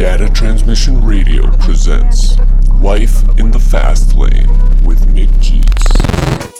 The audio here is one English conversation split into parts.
Data Transmission Radio presents Life in the Fast Lane with Mick Jeets.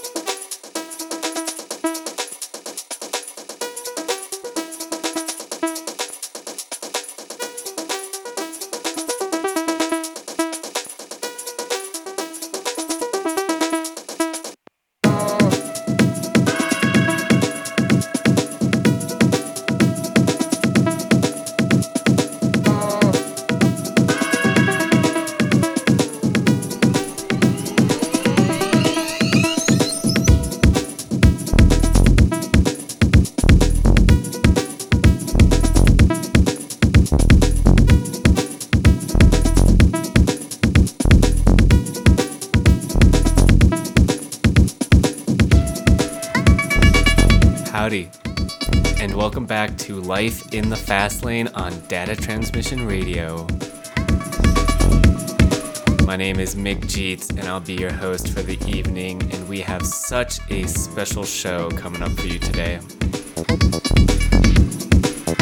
Life in the Fast Lane on Data Transmission Radio. My name is Mick Jeets, and I'll be your host for the evening, and we have such a special show coming up for you today.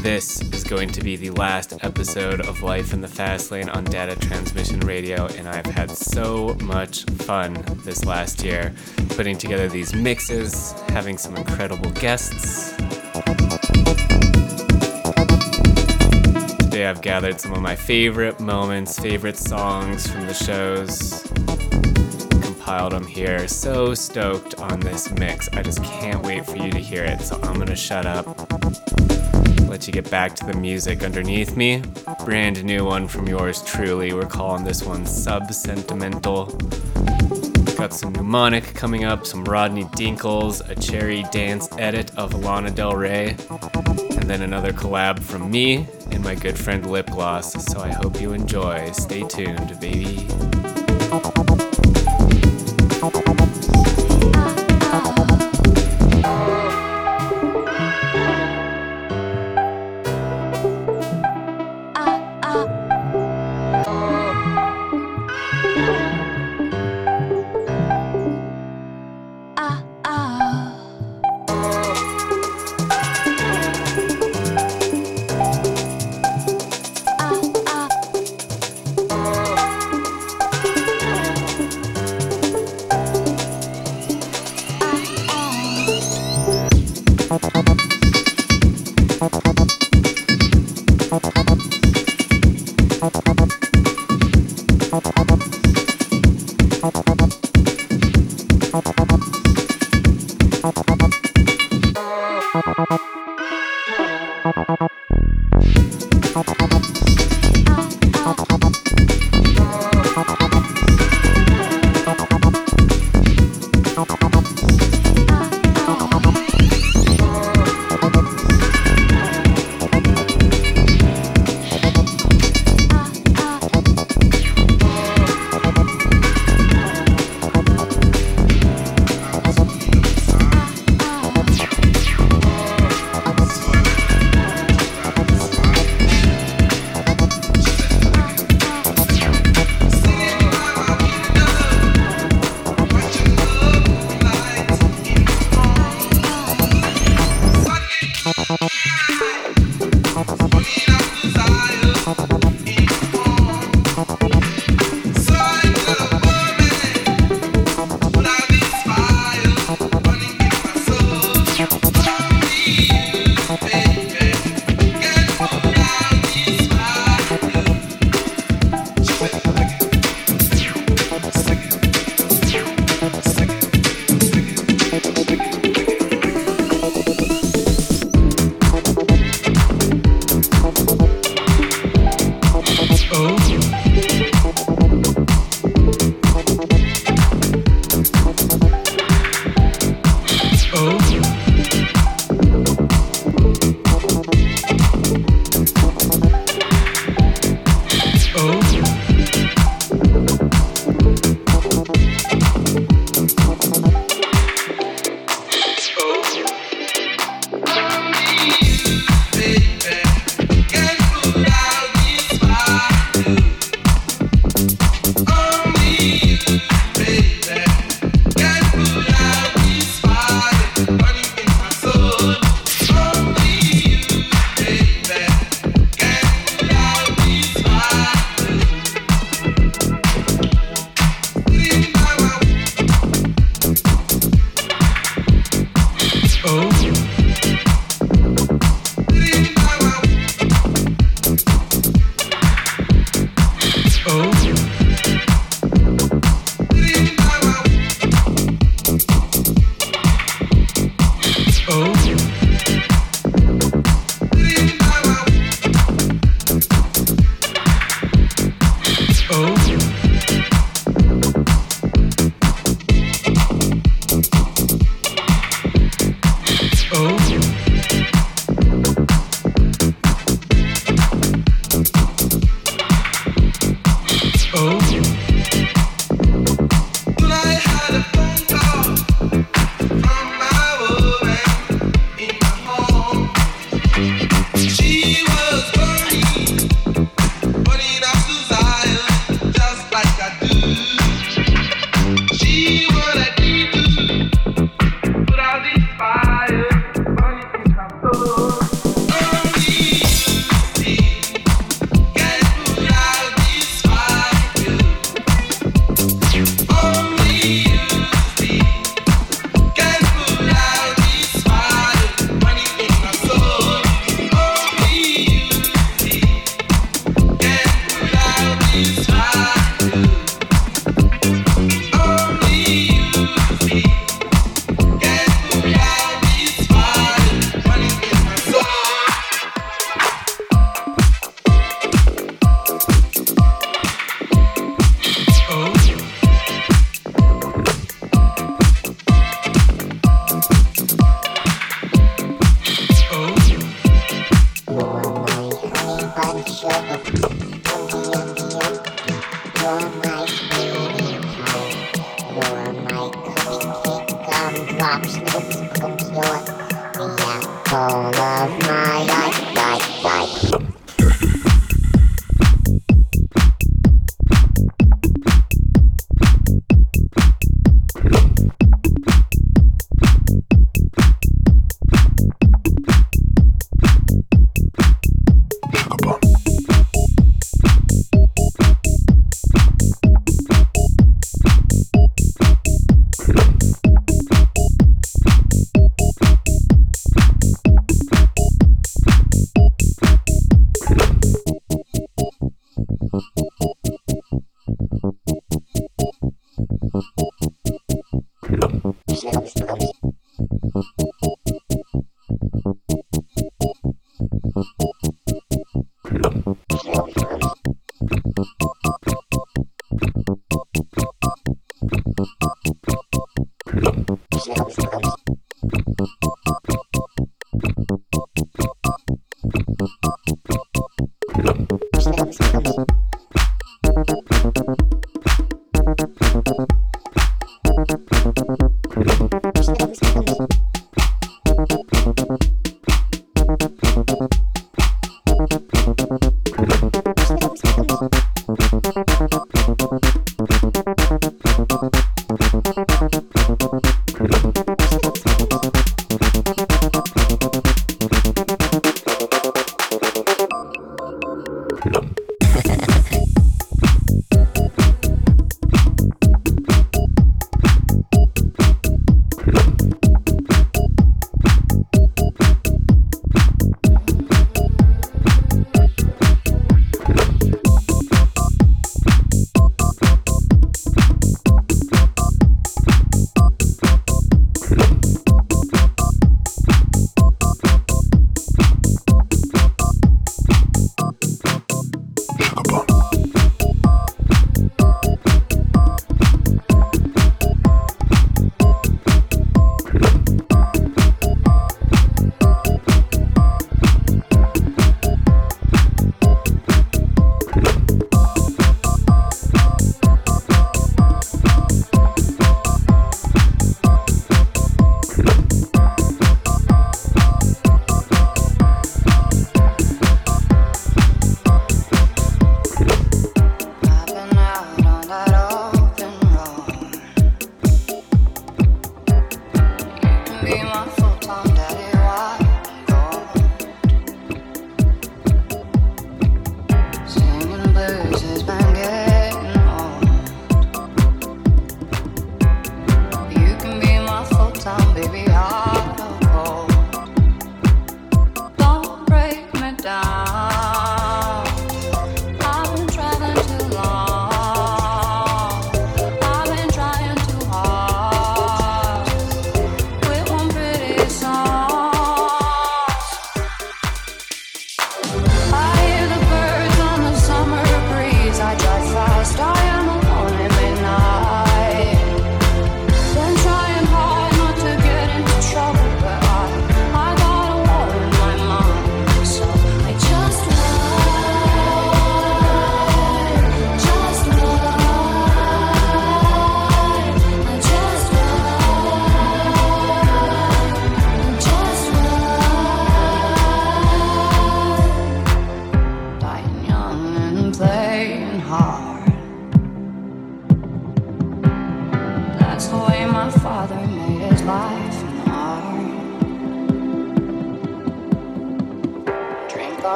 This is going to be the last episode of Life in the Fast Lane on Data Transmission Radio, and I've had so much fun this last year putting together these mixes, having some incredible guests. Today I've gathered some of my favorite moments, favorite songs from the shows, compiled them here. So stoked on this mix. I just can't wait for you to hear it, so I'm gonna shut up let you get back to the music underneath me. Brand new one from yours truly. We're calling this one Sub Sentimental. Got some Neumonic coming up, some Rodney Dinkles, a cherry dance edit of Lana Del Rey, and then another collab from me my good friend Lipgloss. So I hope you enjoy. Stay tuned, baby.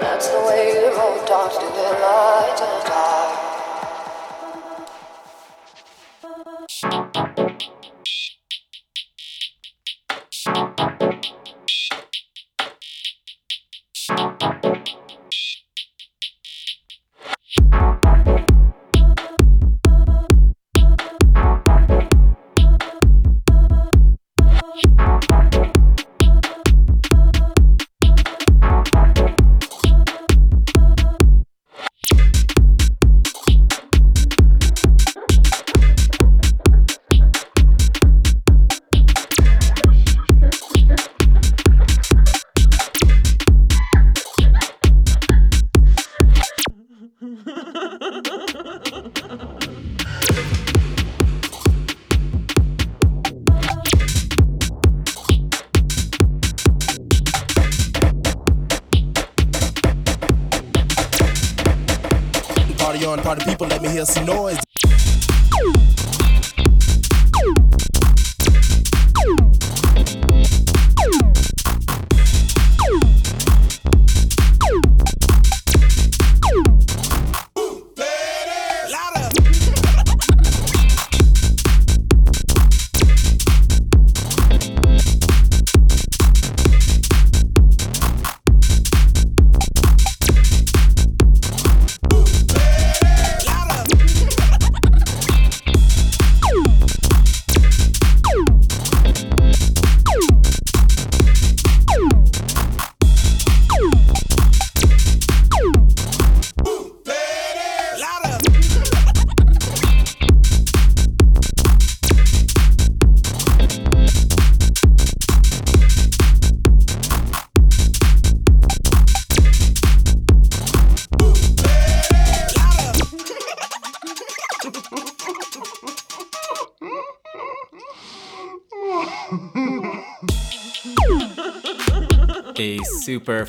That's the way the road dogs to the light of dark.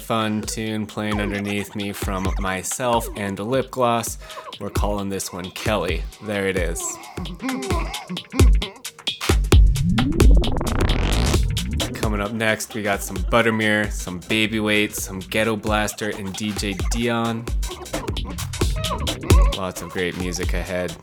Fun tune playing underneath me from myself and Lipgloss. We're calling this one Kelly. There it is. Coming up next, we got some Buttermere, some Baby Babyweight, some Gettoblaster, and DJ Deeon. Lots of great music ahead.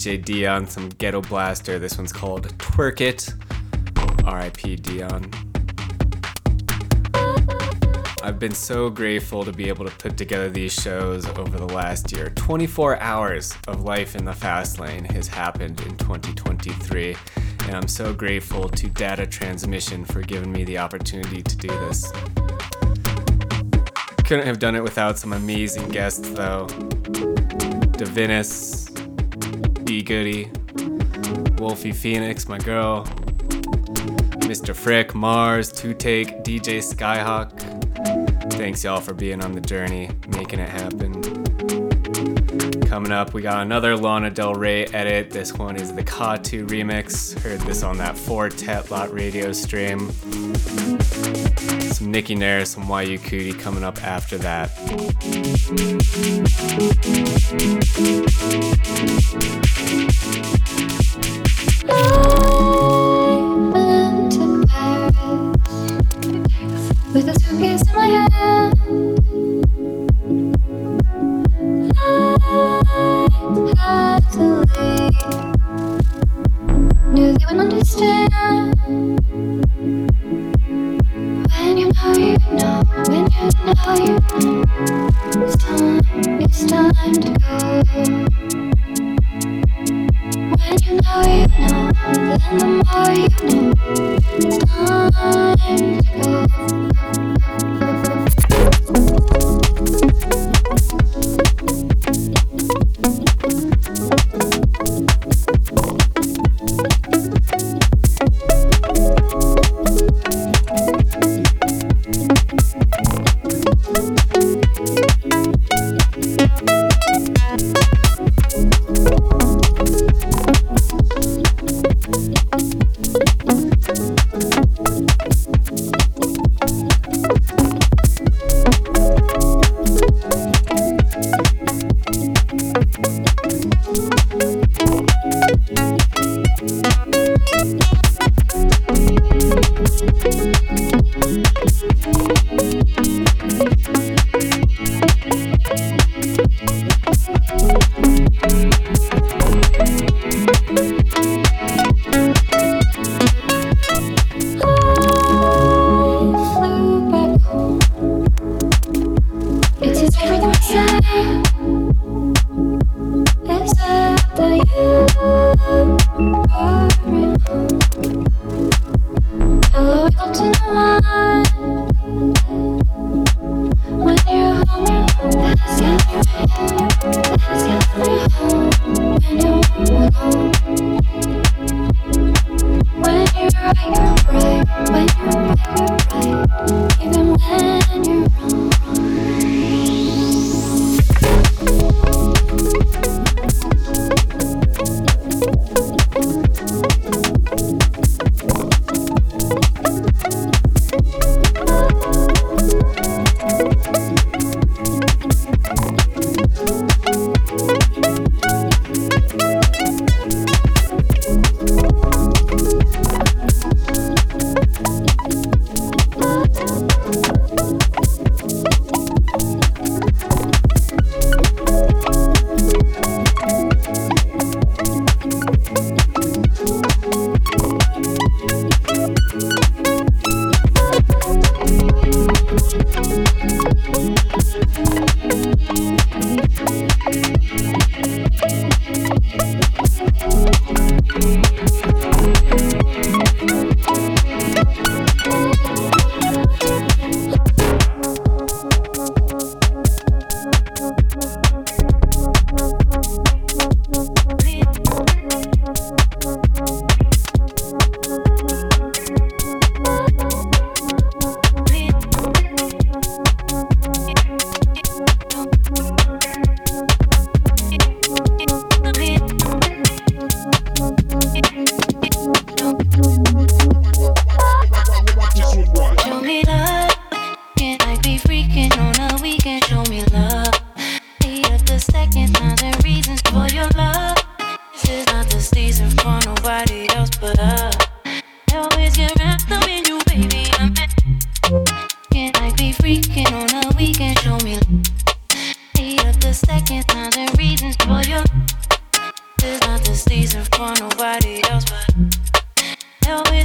DJ Deeon, some Gettoblaster. This one's called Twerk It. RIP Deeon. I've been so grateful to be able to put together these shows over the last year. 24 hours of life in the fast lane has happened in 2023, and I'm so grateful to Data Transmission for giving me the opportunity to do this. Couldn't have done it without some amazing guests, though. Divinus, Goody, Wolfie Phoenix, my girl, Mr. Frick, Mars, 2take, DJ Skyhawk. Thanks y'all for being on the journey, making it happen. Coming up, we got another Lana Del Rey edit. This one is the Katu remix. Heard this on that Four Tet Lot radio stream. Some Nikki Nair, some Y U QT coming up after that. Understand.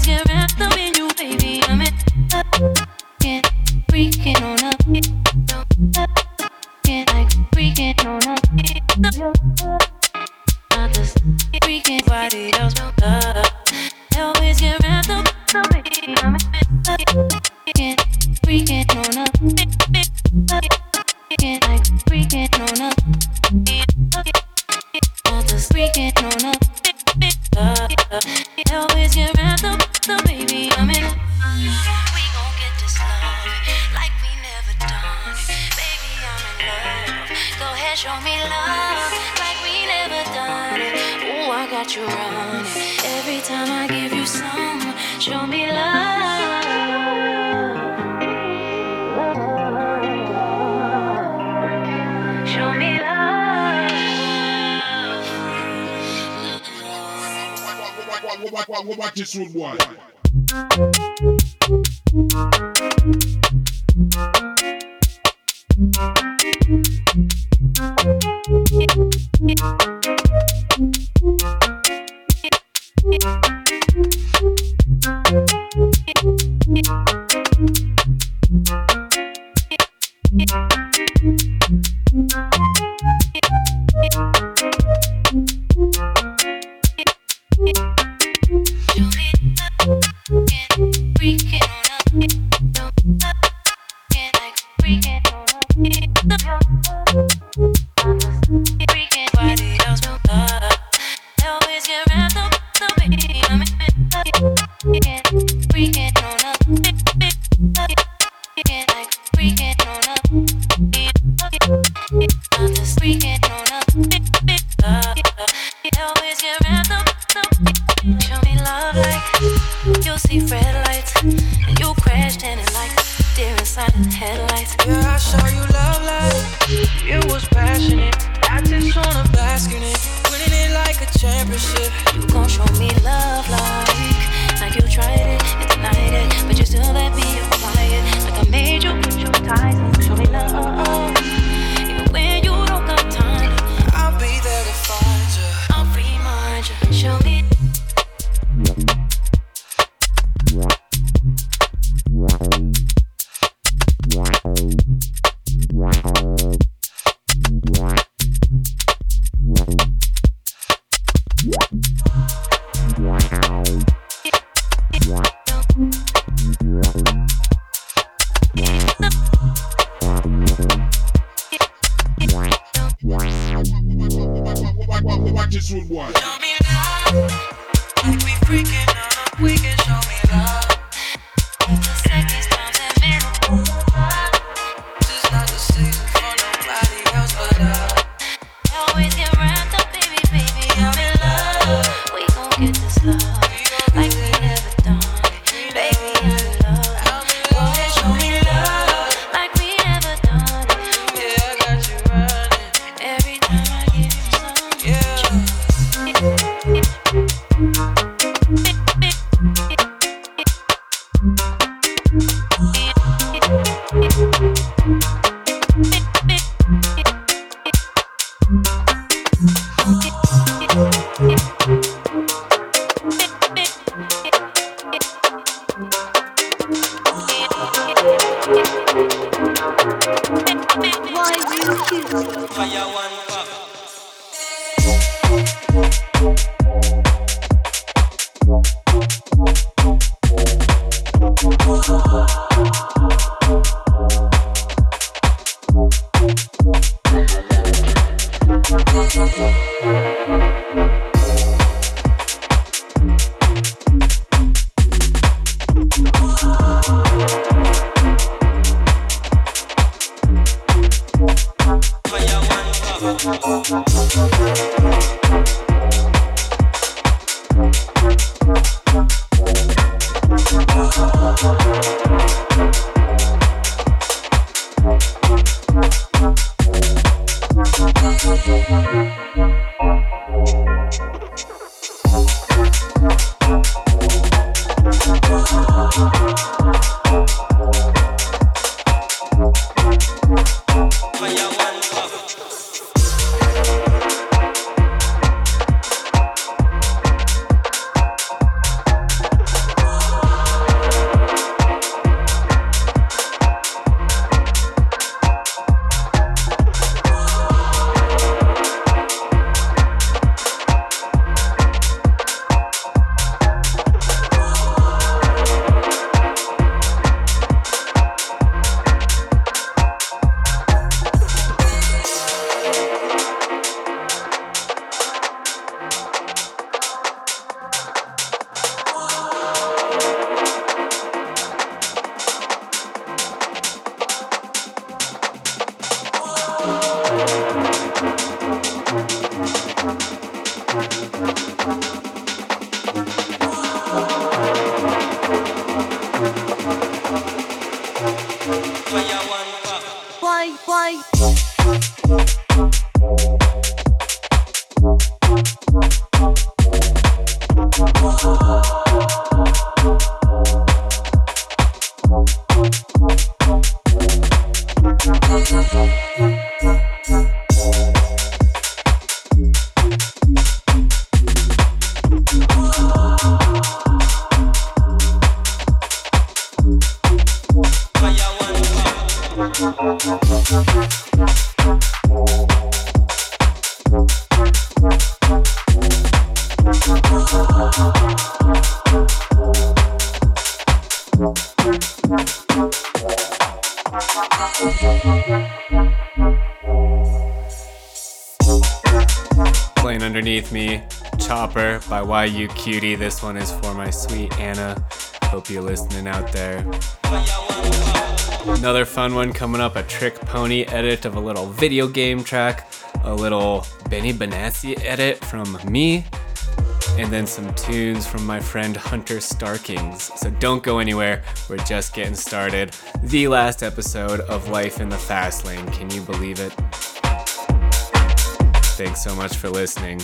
Me Chopper Y U QT. This one is for my sweet Anna. Hope you're listening out there. Another fun one coming up a Trickpony edit of a little video game track, a little Benny Benassi edit from me, and then some tunes from my friend Hunter Starkings. So don't go anywhere, we're just getting started. The last episode of Life in the Fast Lane, can you believe it? Thanks so much for listening.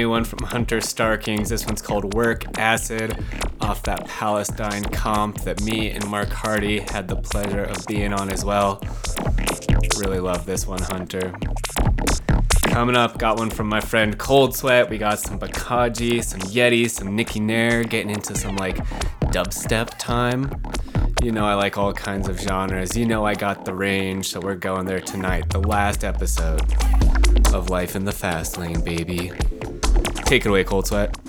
New one from Hunter Starkings. This one's called Werk Acid off that Palestine comp that me and Mark Hardy had the pleasure of being on as well. Really love this one, Hunter. Coming up, got one from my friend coldsweat. We got some BANkaJI, some Yheti, some Nikki Nair, getting into some like dubstep time. You know, I like all kinds of genres. You know, I got the range, so we're going there tonight. The last episode of Life in the Fast Lane, baby. Take it away, coldsweat.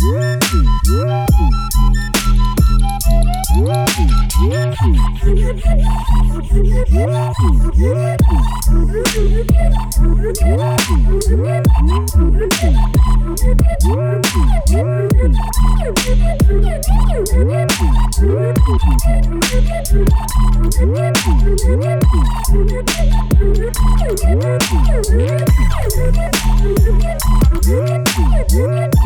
Thank Yeah.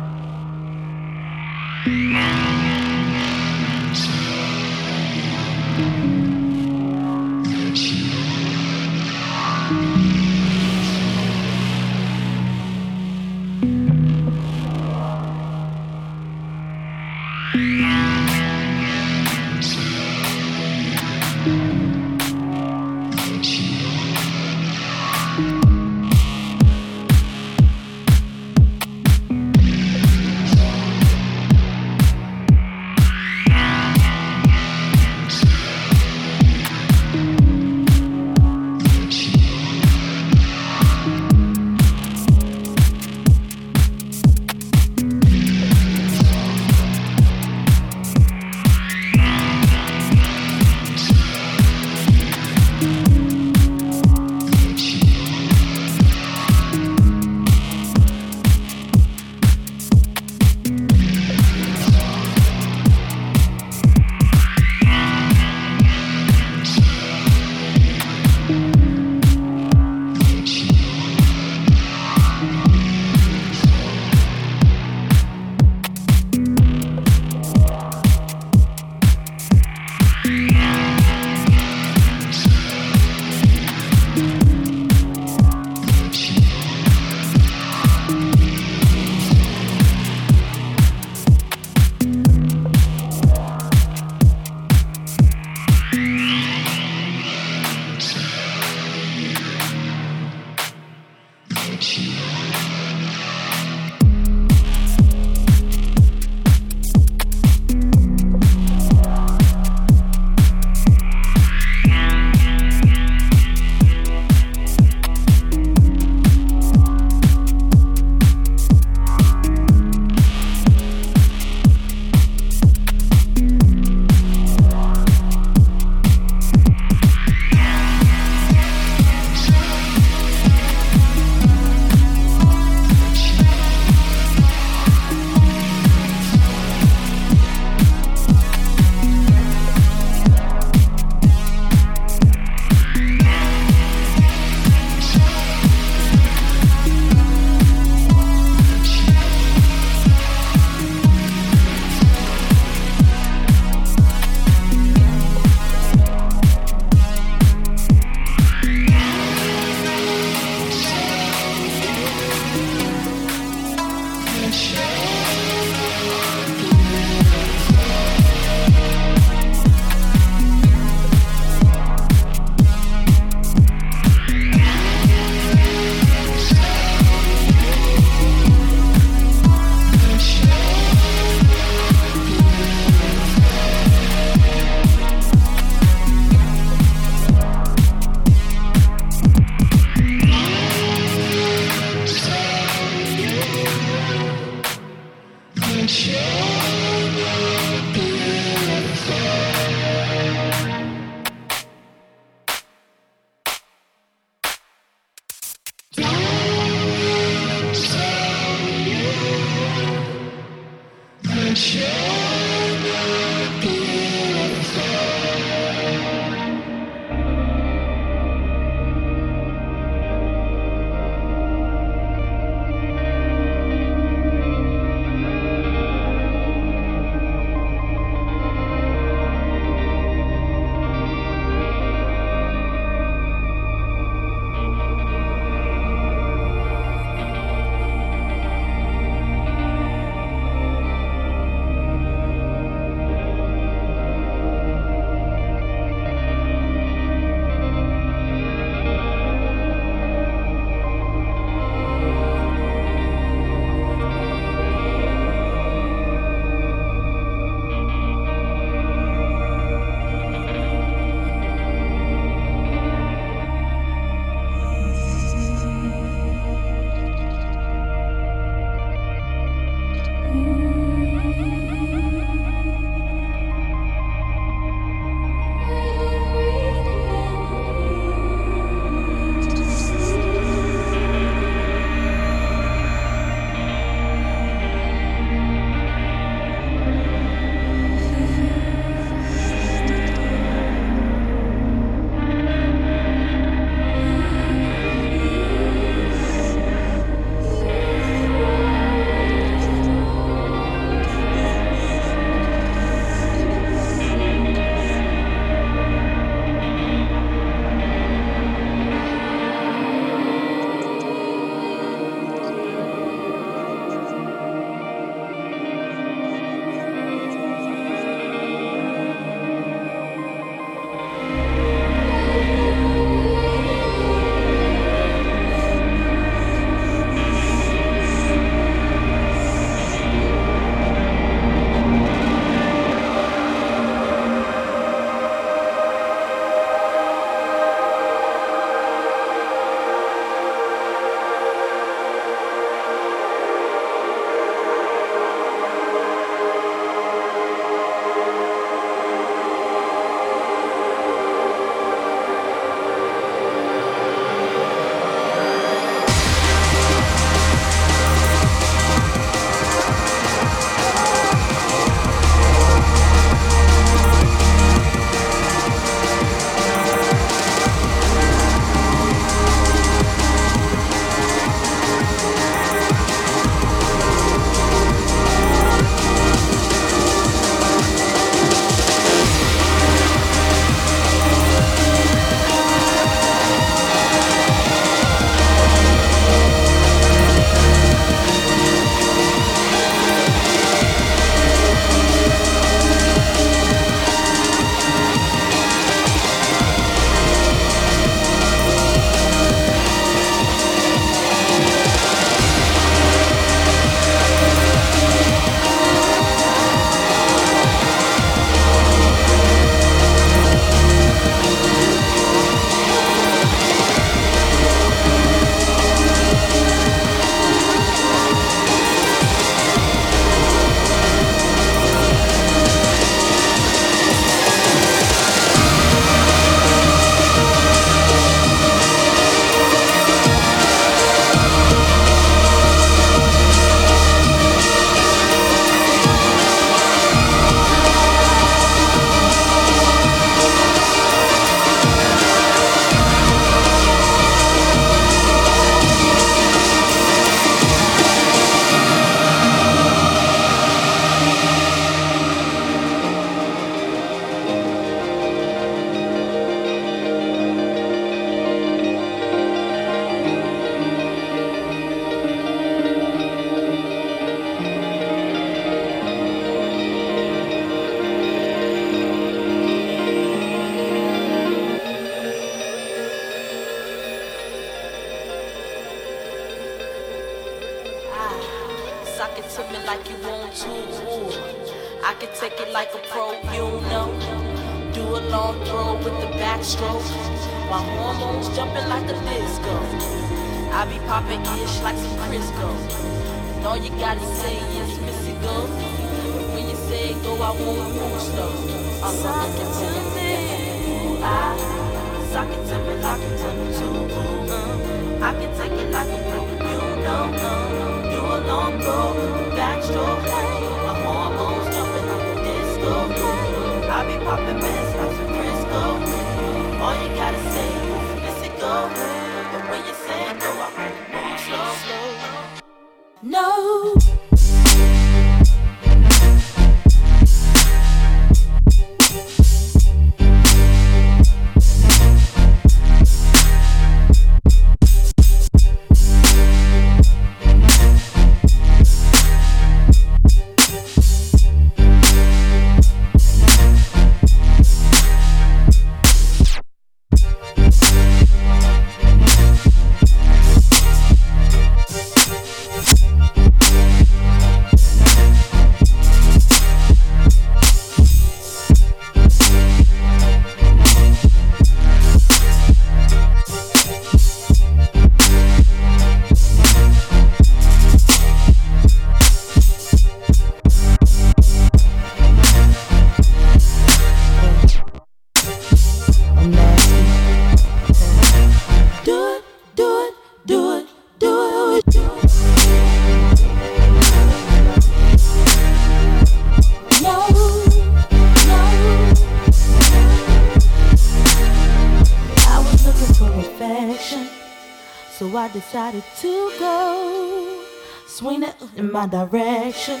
Decided to go swing it in my direction.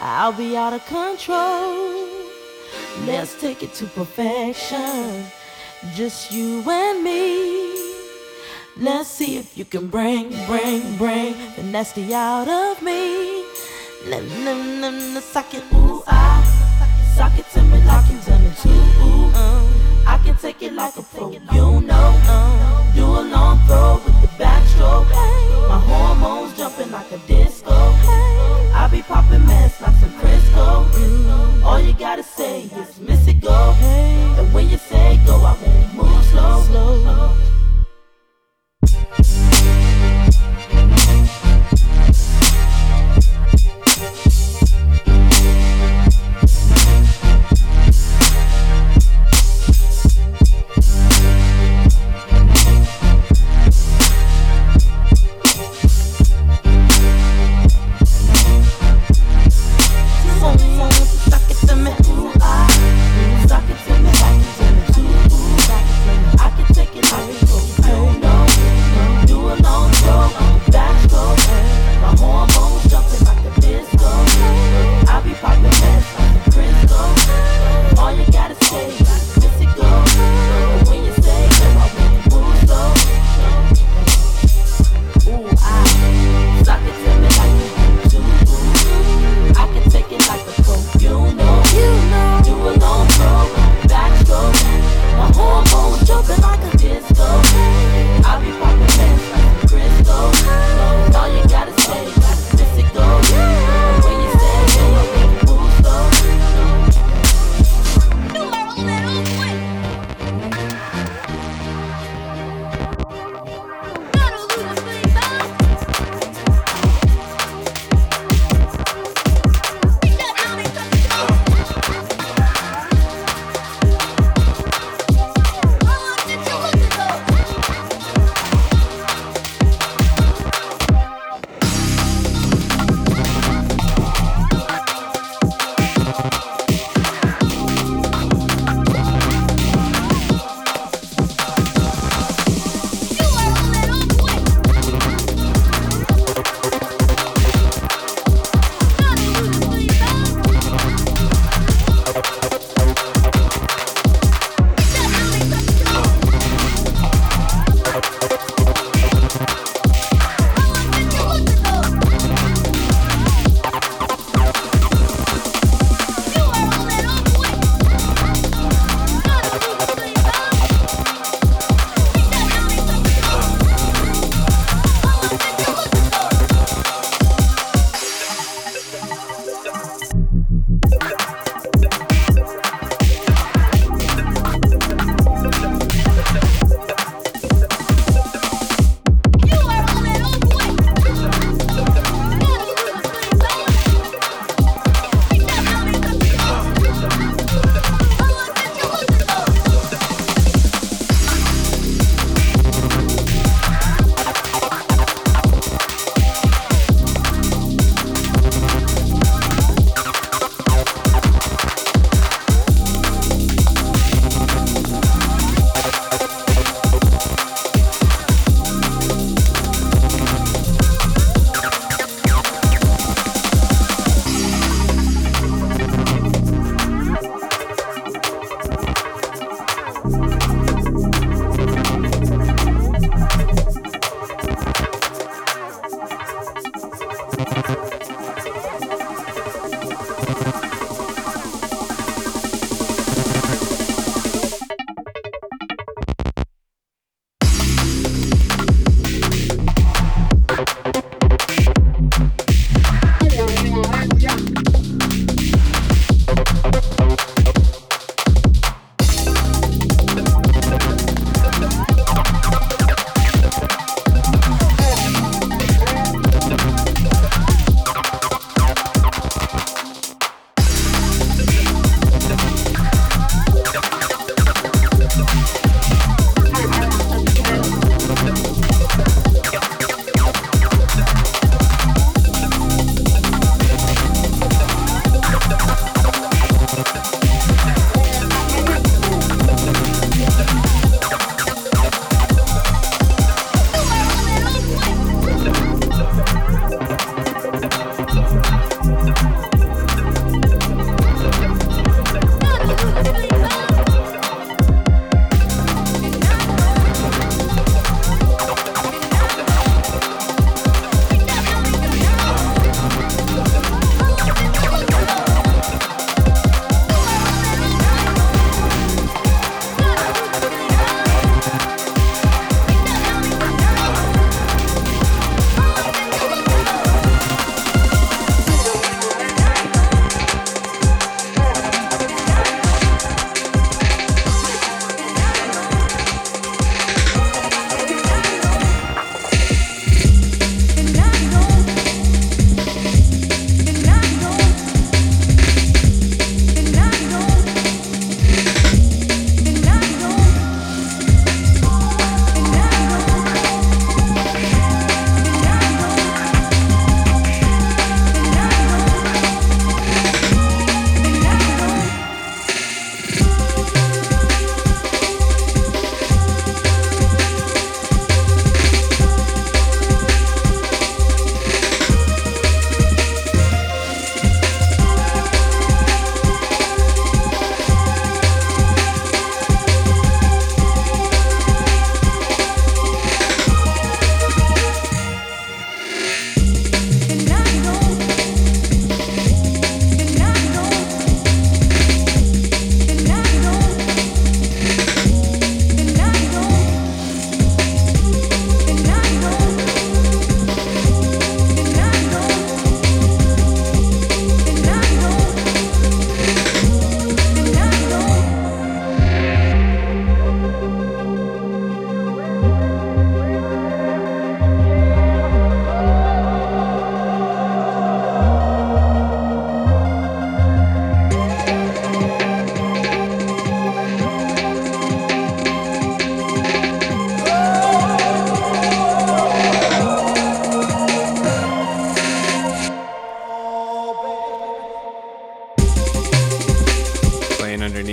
I'll be out of control. Let's take it to perfection. Just you and me. Let's see if you can bring, bring, bring the nasty out of me. Let them, them, them, suck it, ooh, I suck it to me like you done it too. Ooh, uh, I can take it like a pro, you know. Do a long throw My hormones jumping like a disco. I be popping mess like some Crisco. All you gotta say is miss it go. And when you say go, I won't move slow.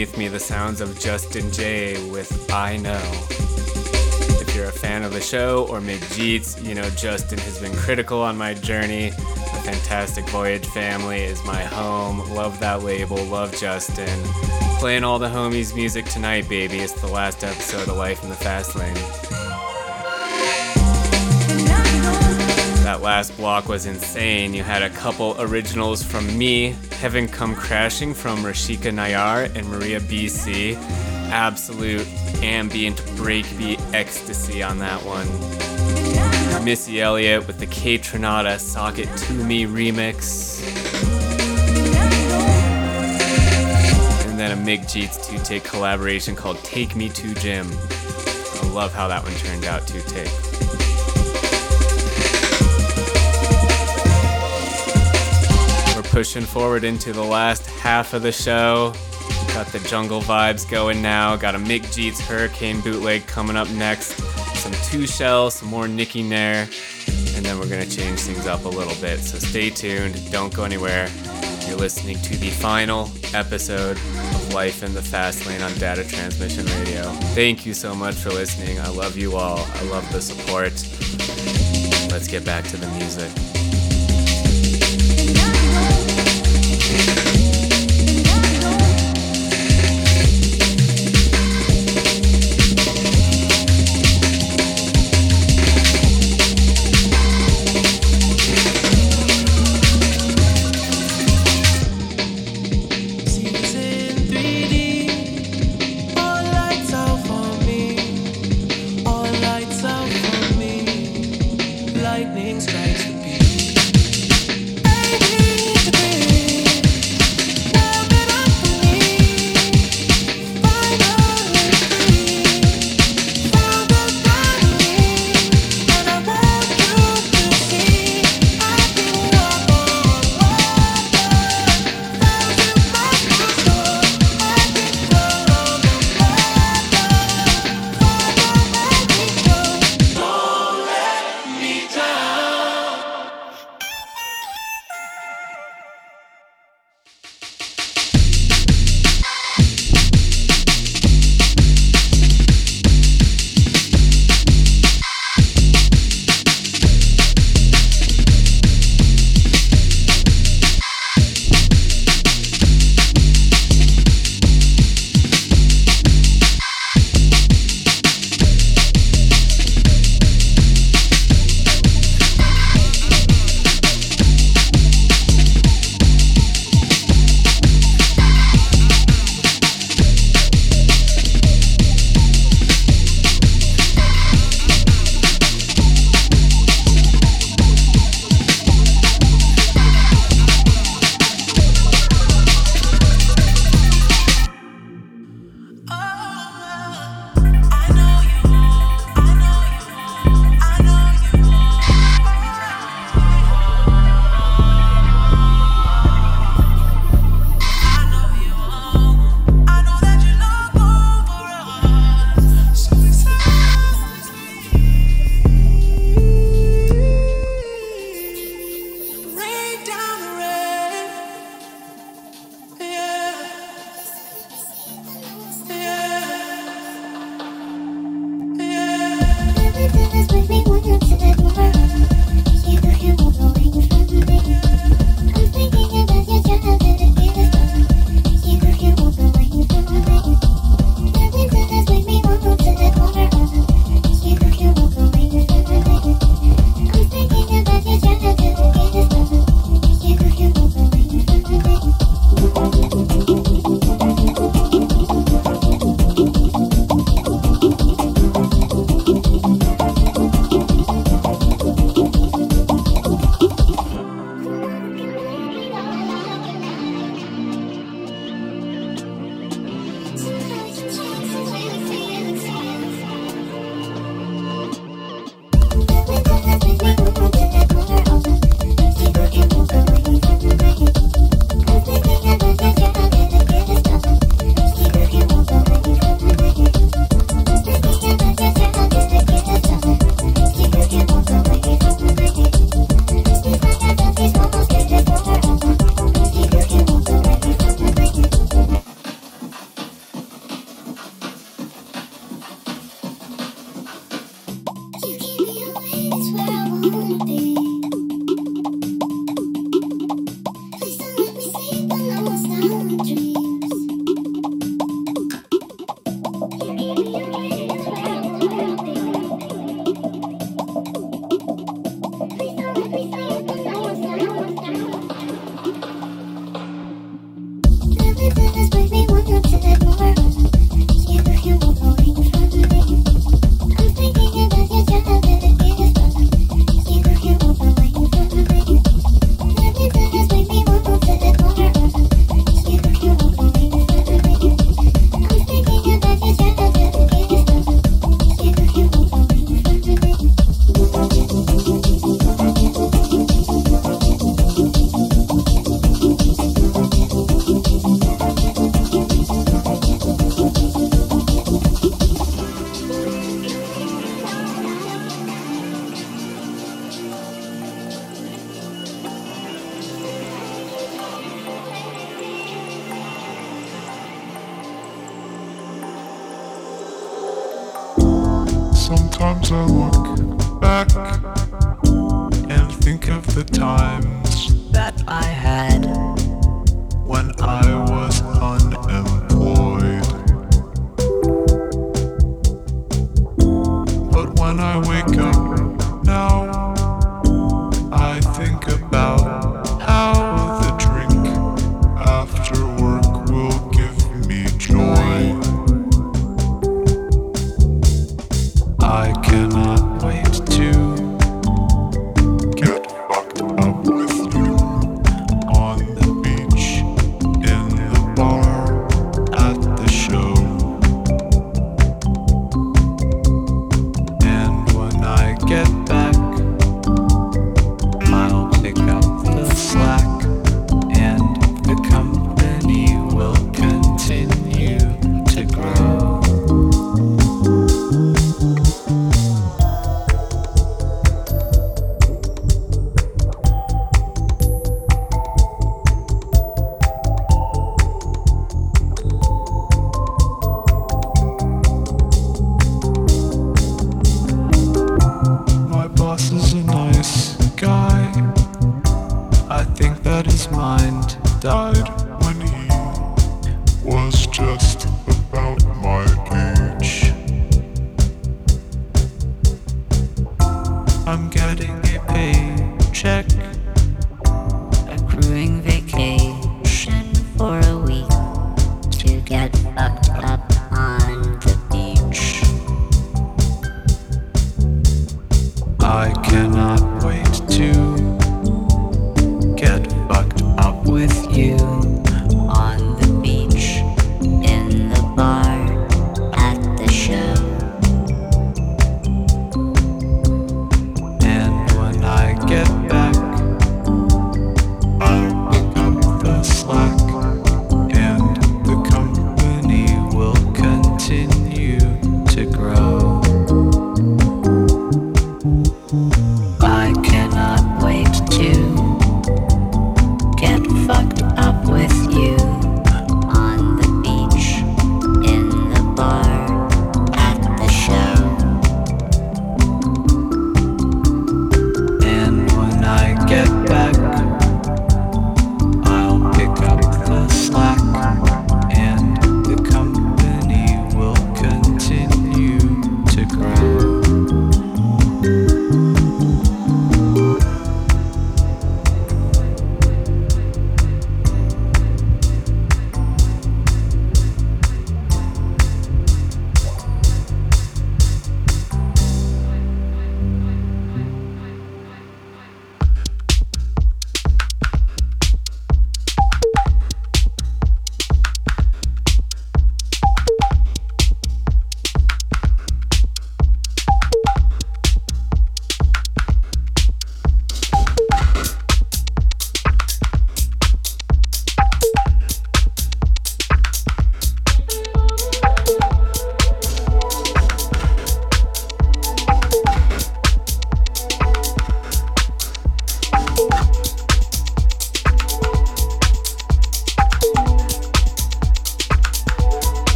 Underneath me the sounds of Justin Jay with I Know. If you're a fan of the show or Mick Jeets, you know Justin has been critical on my journey. The Fantastic Voyage family is my home. Love that label, love Justin. Playing all the homies' music tonight, baby. It's the last episode of Life in the Fast Lane. Last block was insane. You had a couple originals from me, Heaven Come Crashing from Rachika Nayar and Maria BC. Absolute ambient breakbeat ecstasy on that one. Missy Elliott with the Kaytranada Socket To Me remix. And then a Mick Jeets 2take collaboration called Take Me to Gym. I love how that one turned out, 2take. Pushing forward into the last half of the show. Got the jungle vibes going now. Got a Mick Jeets Hurricane bootleg coming up next. Some Two Shell, some more Nikki Nair, and then we're gonna change things up a little bit. So stay tuned. Don't go anywhere. You're listening to the final episode of Life in the Fast Lane on Data Transmission Radio. Thank you so much for listening. I love you all. I love the support. Let's get back to the music.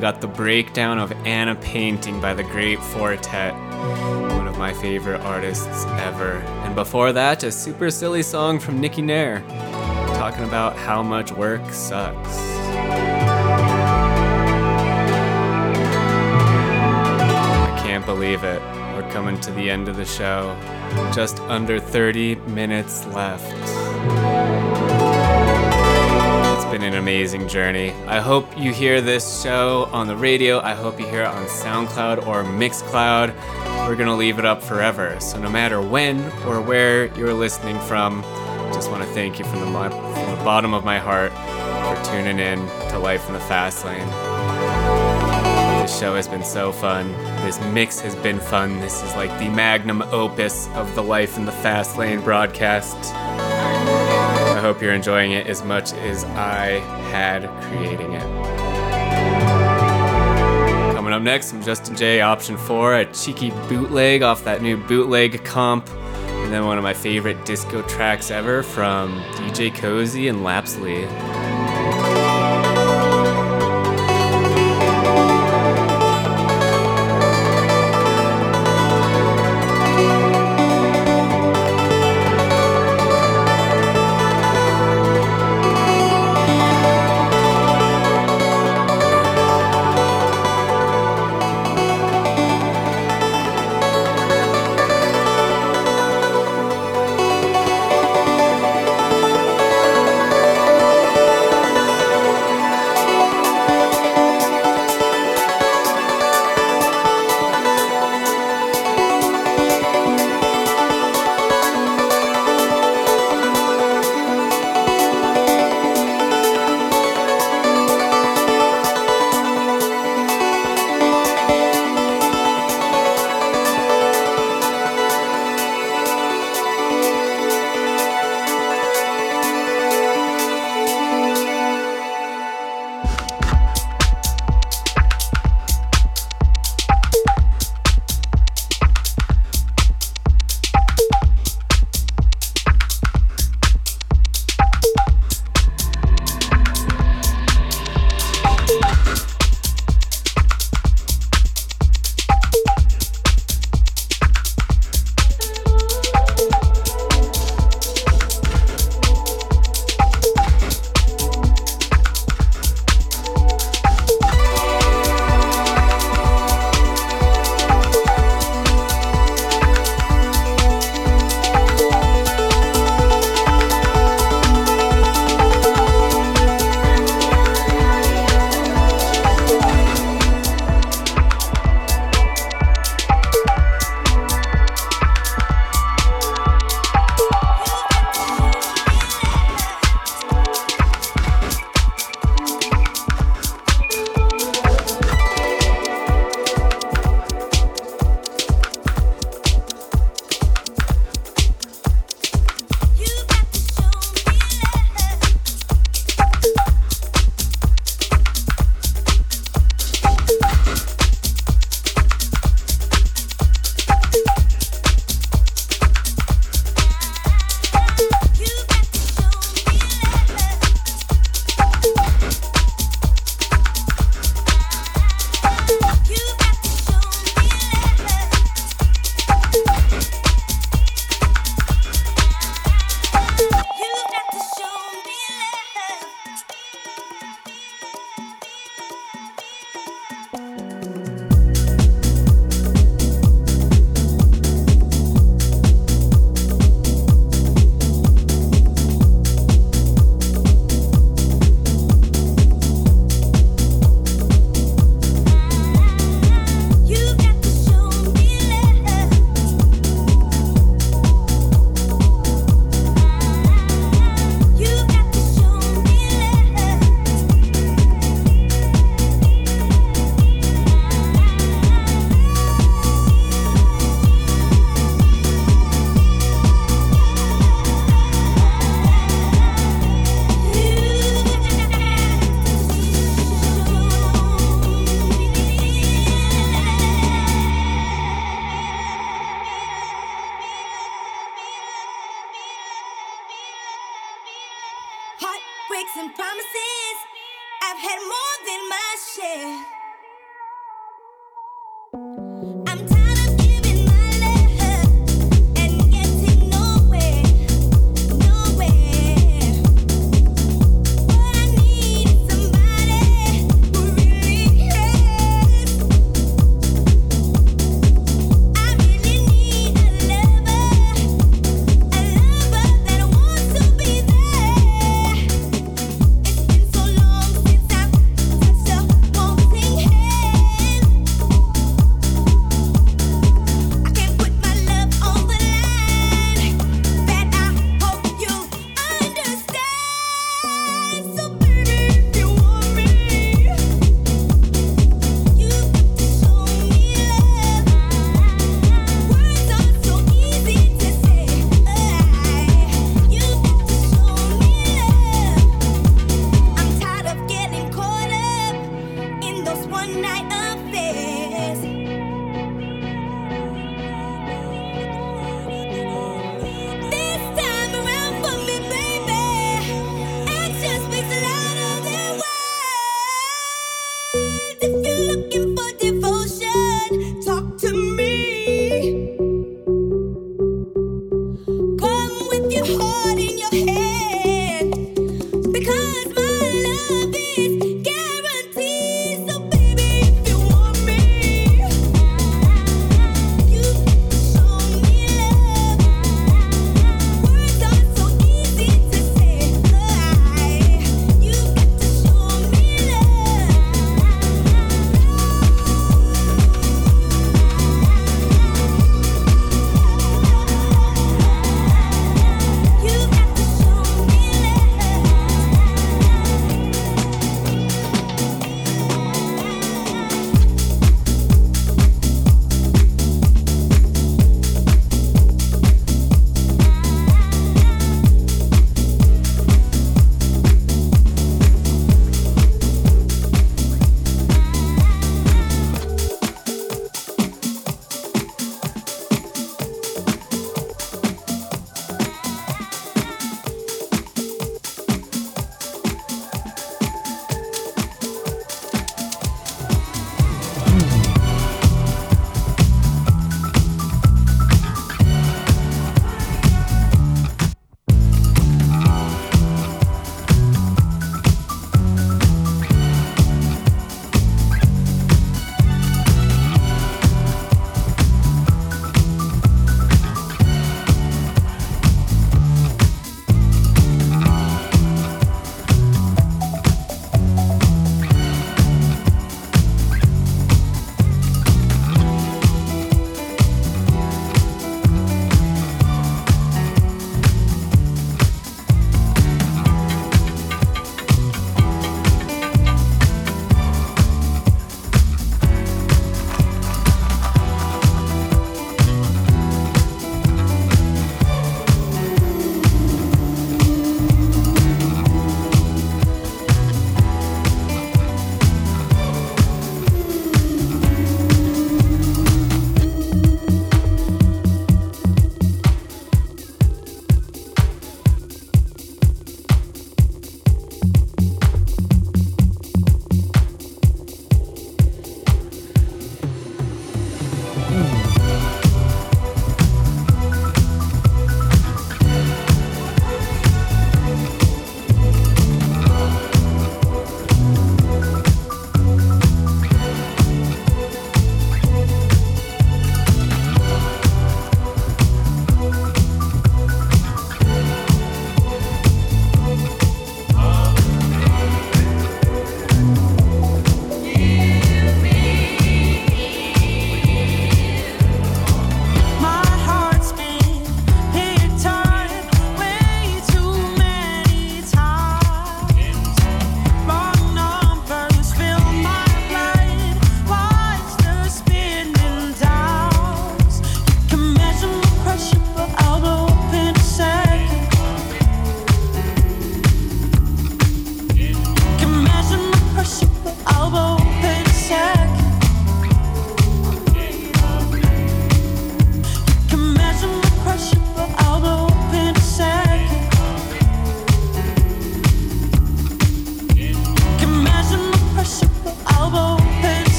We got the breakdown of Anna Painting by the Great Four Tet, one of my favorite artists ever. And before that, a super silly song from Nikki Nair, talking about how much work sucks. I can't believe it. We're coming to the end of the show. Just under 30 minutes left. Been an amazing journey. I hope you hear this show on the radio. I hope you hear it on SoundCloud or Mixcloud. We're going to leave it up forever. So, no matter when or where you're listening from, just want to thank you from the, from the bottom of my heart for tuning in to Life in the Fast Lane. This show has been so fun. This mix has been fun. This is like the magnum opus of the Life in the Fast Lane broadcast. Hope you're enjoying it as much as I had creating it. Coming up next, I'm Justin Jay, option four, a cheeky bootleg off that new bootleg comp, and then one of my favorite disco tracks ever from DJ Koze and Låpsley.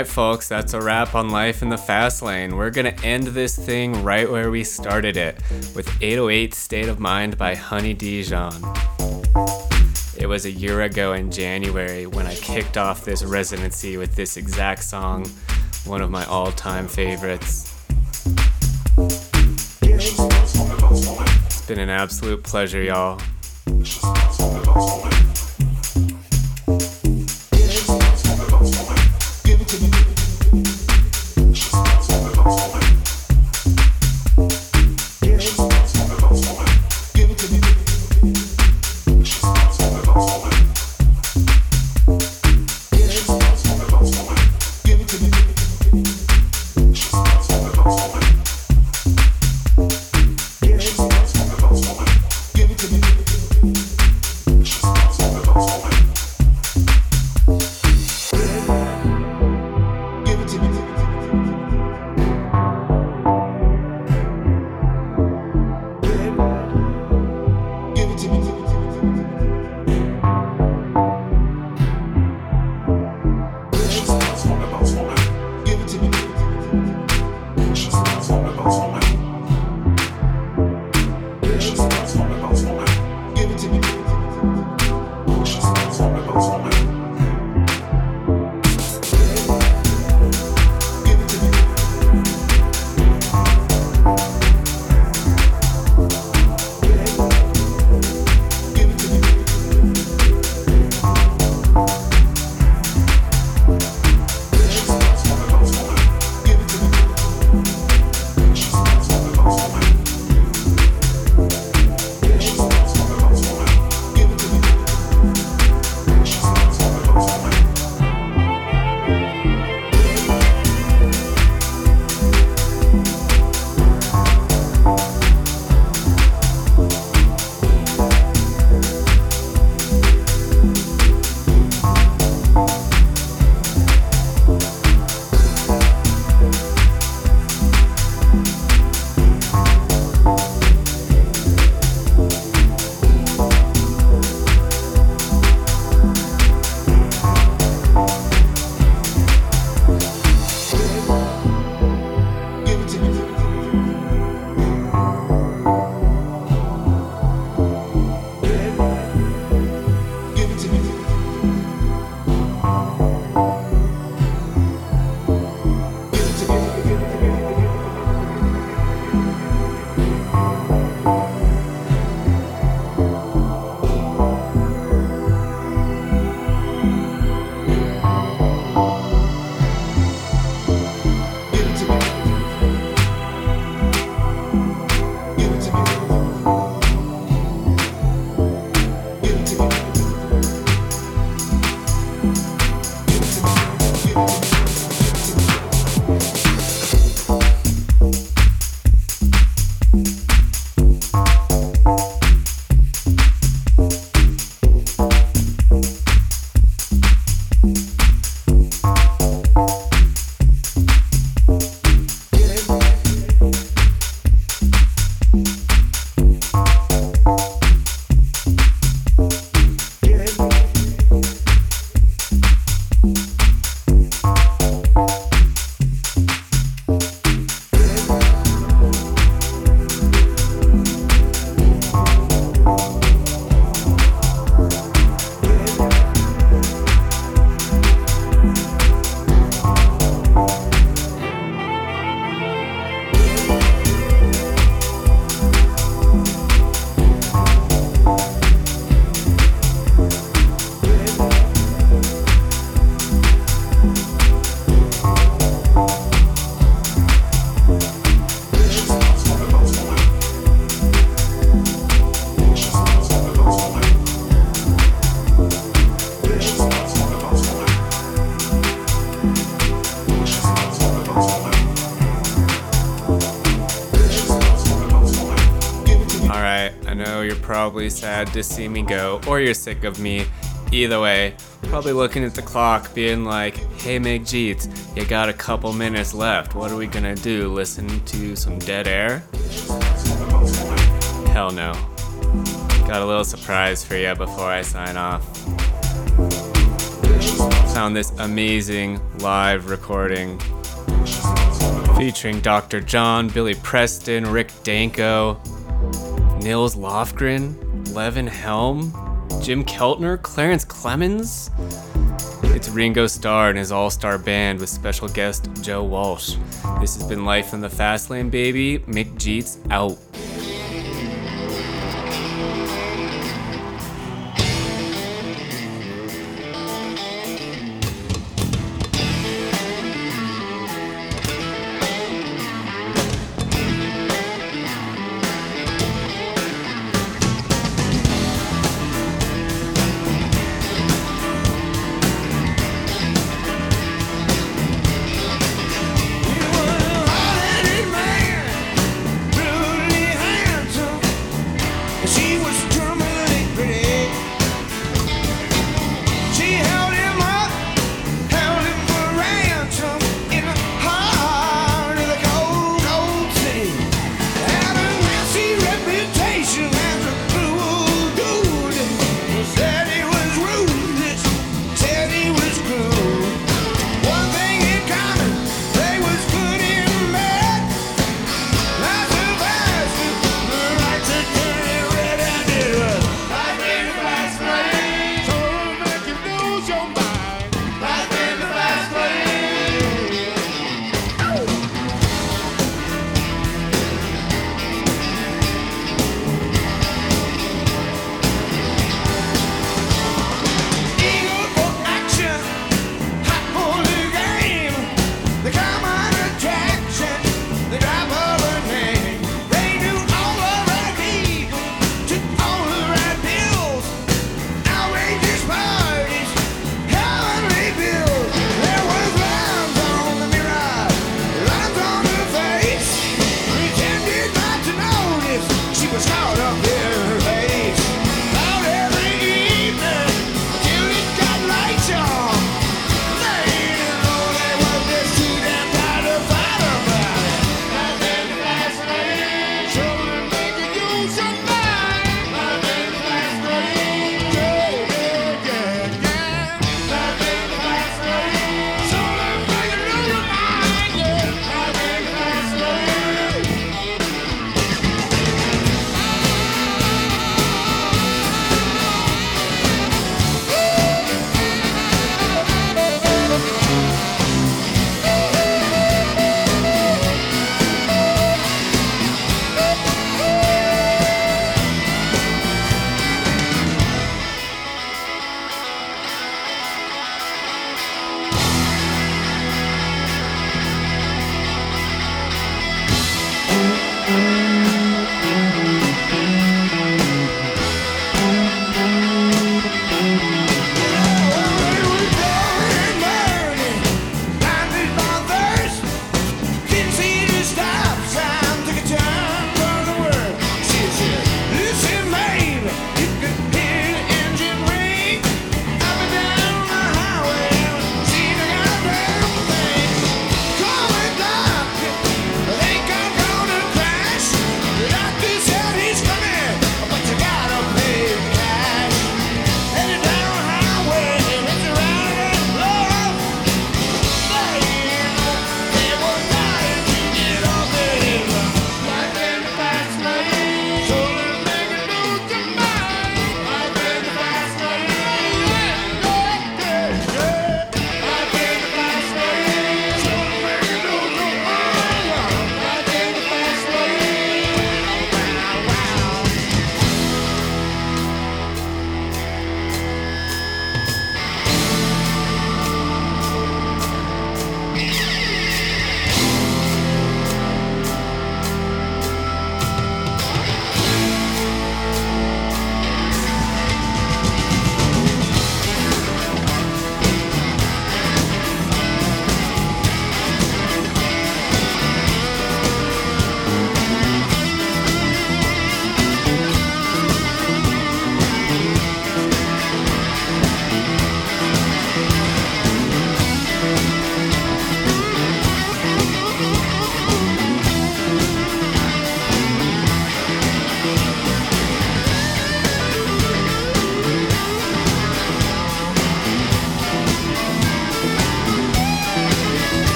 Right, folks, that's a wrap on Life in the Fast Lane. We're gonna end this thing right where we started it with 808 State of Mind by Honey Dijon. It was a year ago in January when I kicked off this residency with this exact song, one of my all time favorites. It's been an absolute pleasure, y'all. probably sad to see me go, or you're sick of me. Either way, probably looking at the clock, being like, hey, Mick Jeets, you got a couple minutes left. What are we gonna do? Listen to some dead air? Hell no. Got a little surprise for you before I sign off. Found this amazing live recording featuring Dr. John, Billy Preston, Rick Danko, Nils Lofgren, Levon Helm, Jim Keltner, Clarence Clemons. It's Ringo Starr and his all star band with special guest Joe Walsh. This has been Life in the Fast Lane, baby. Mick Jeets out.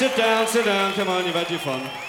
Sit down, sit down. Come on, you've had your fun.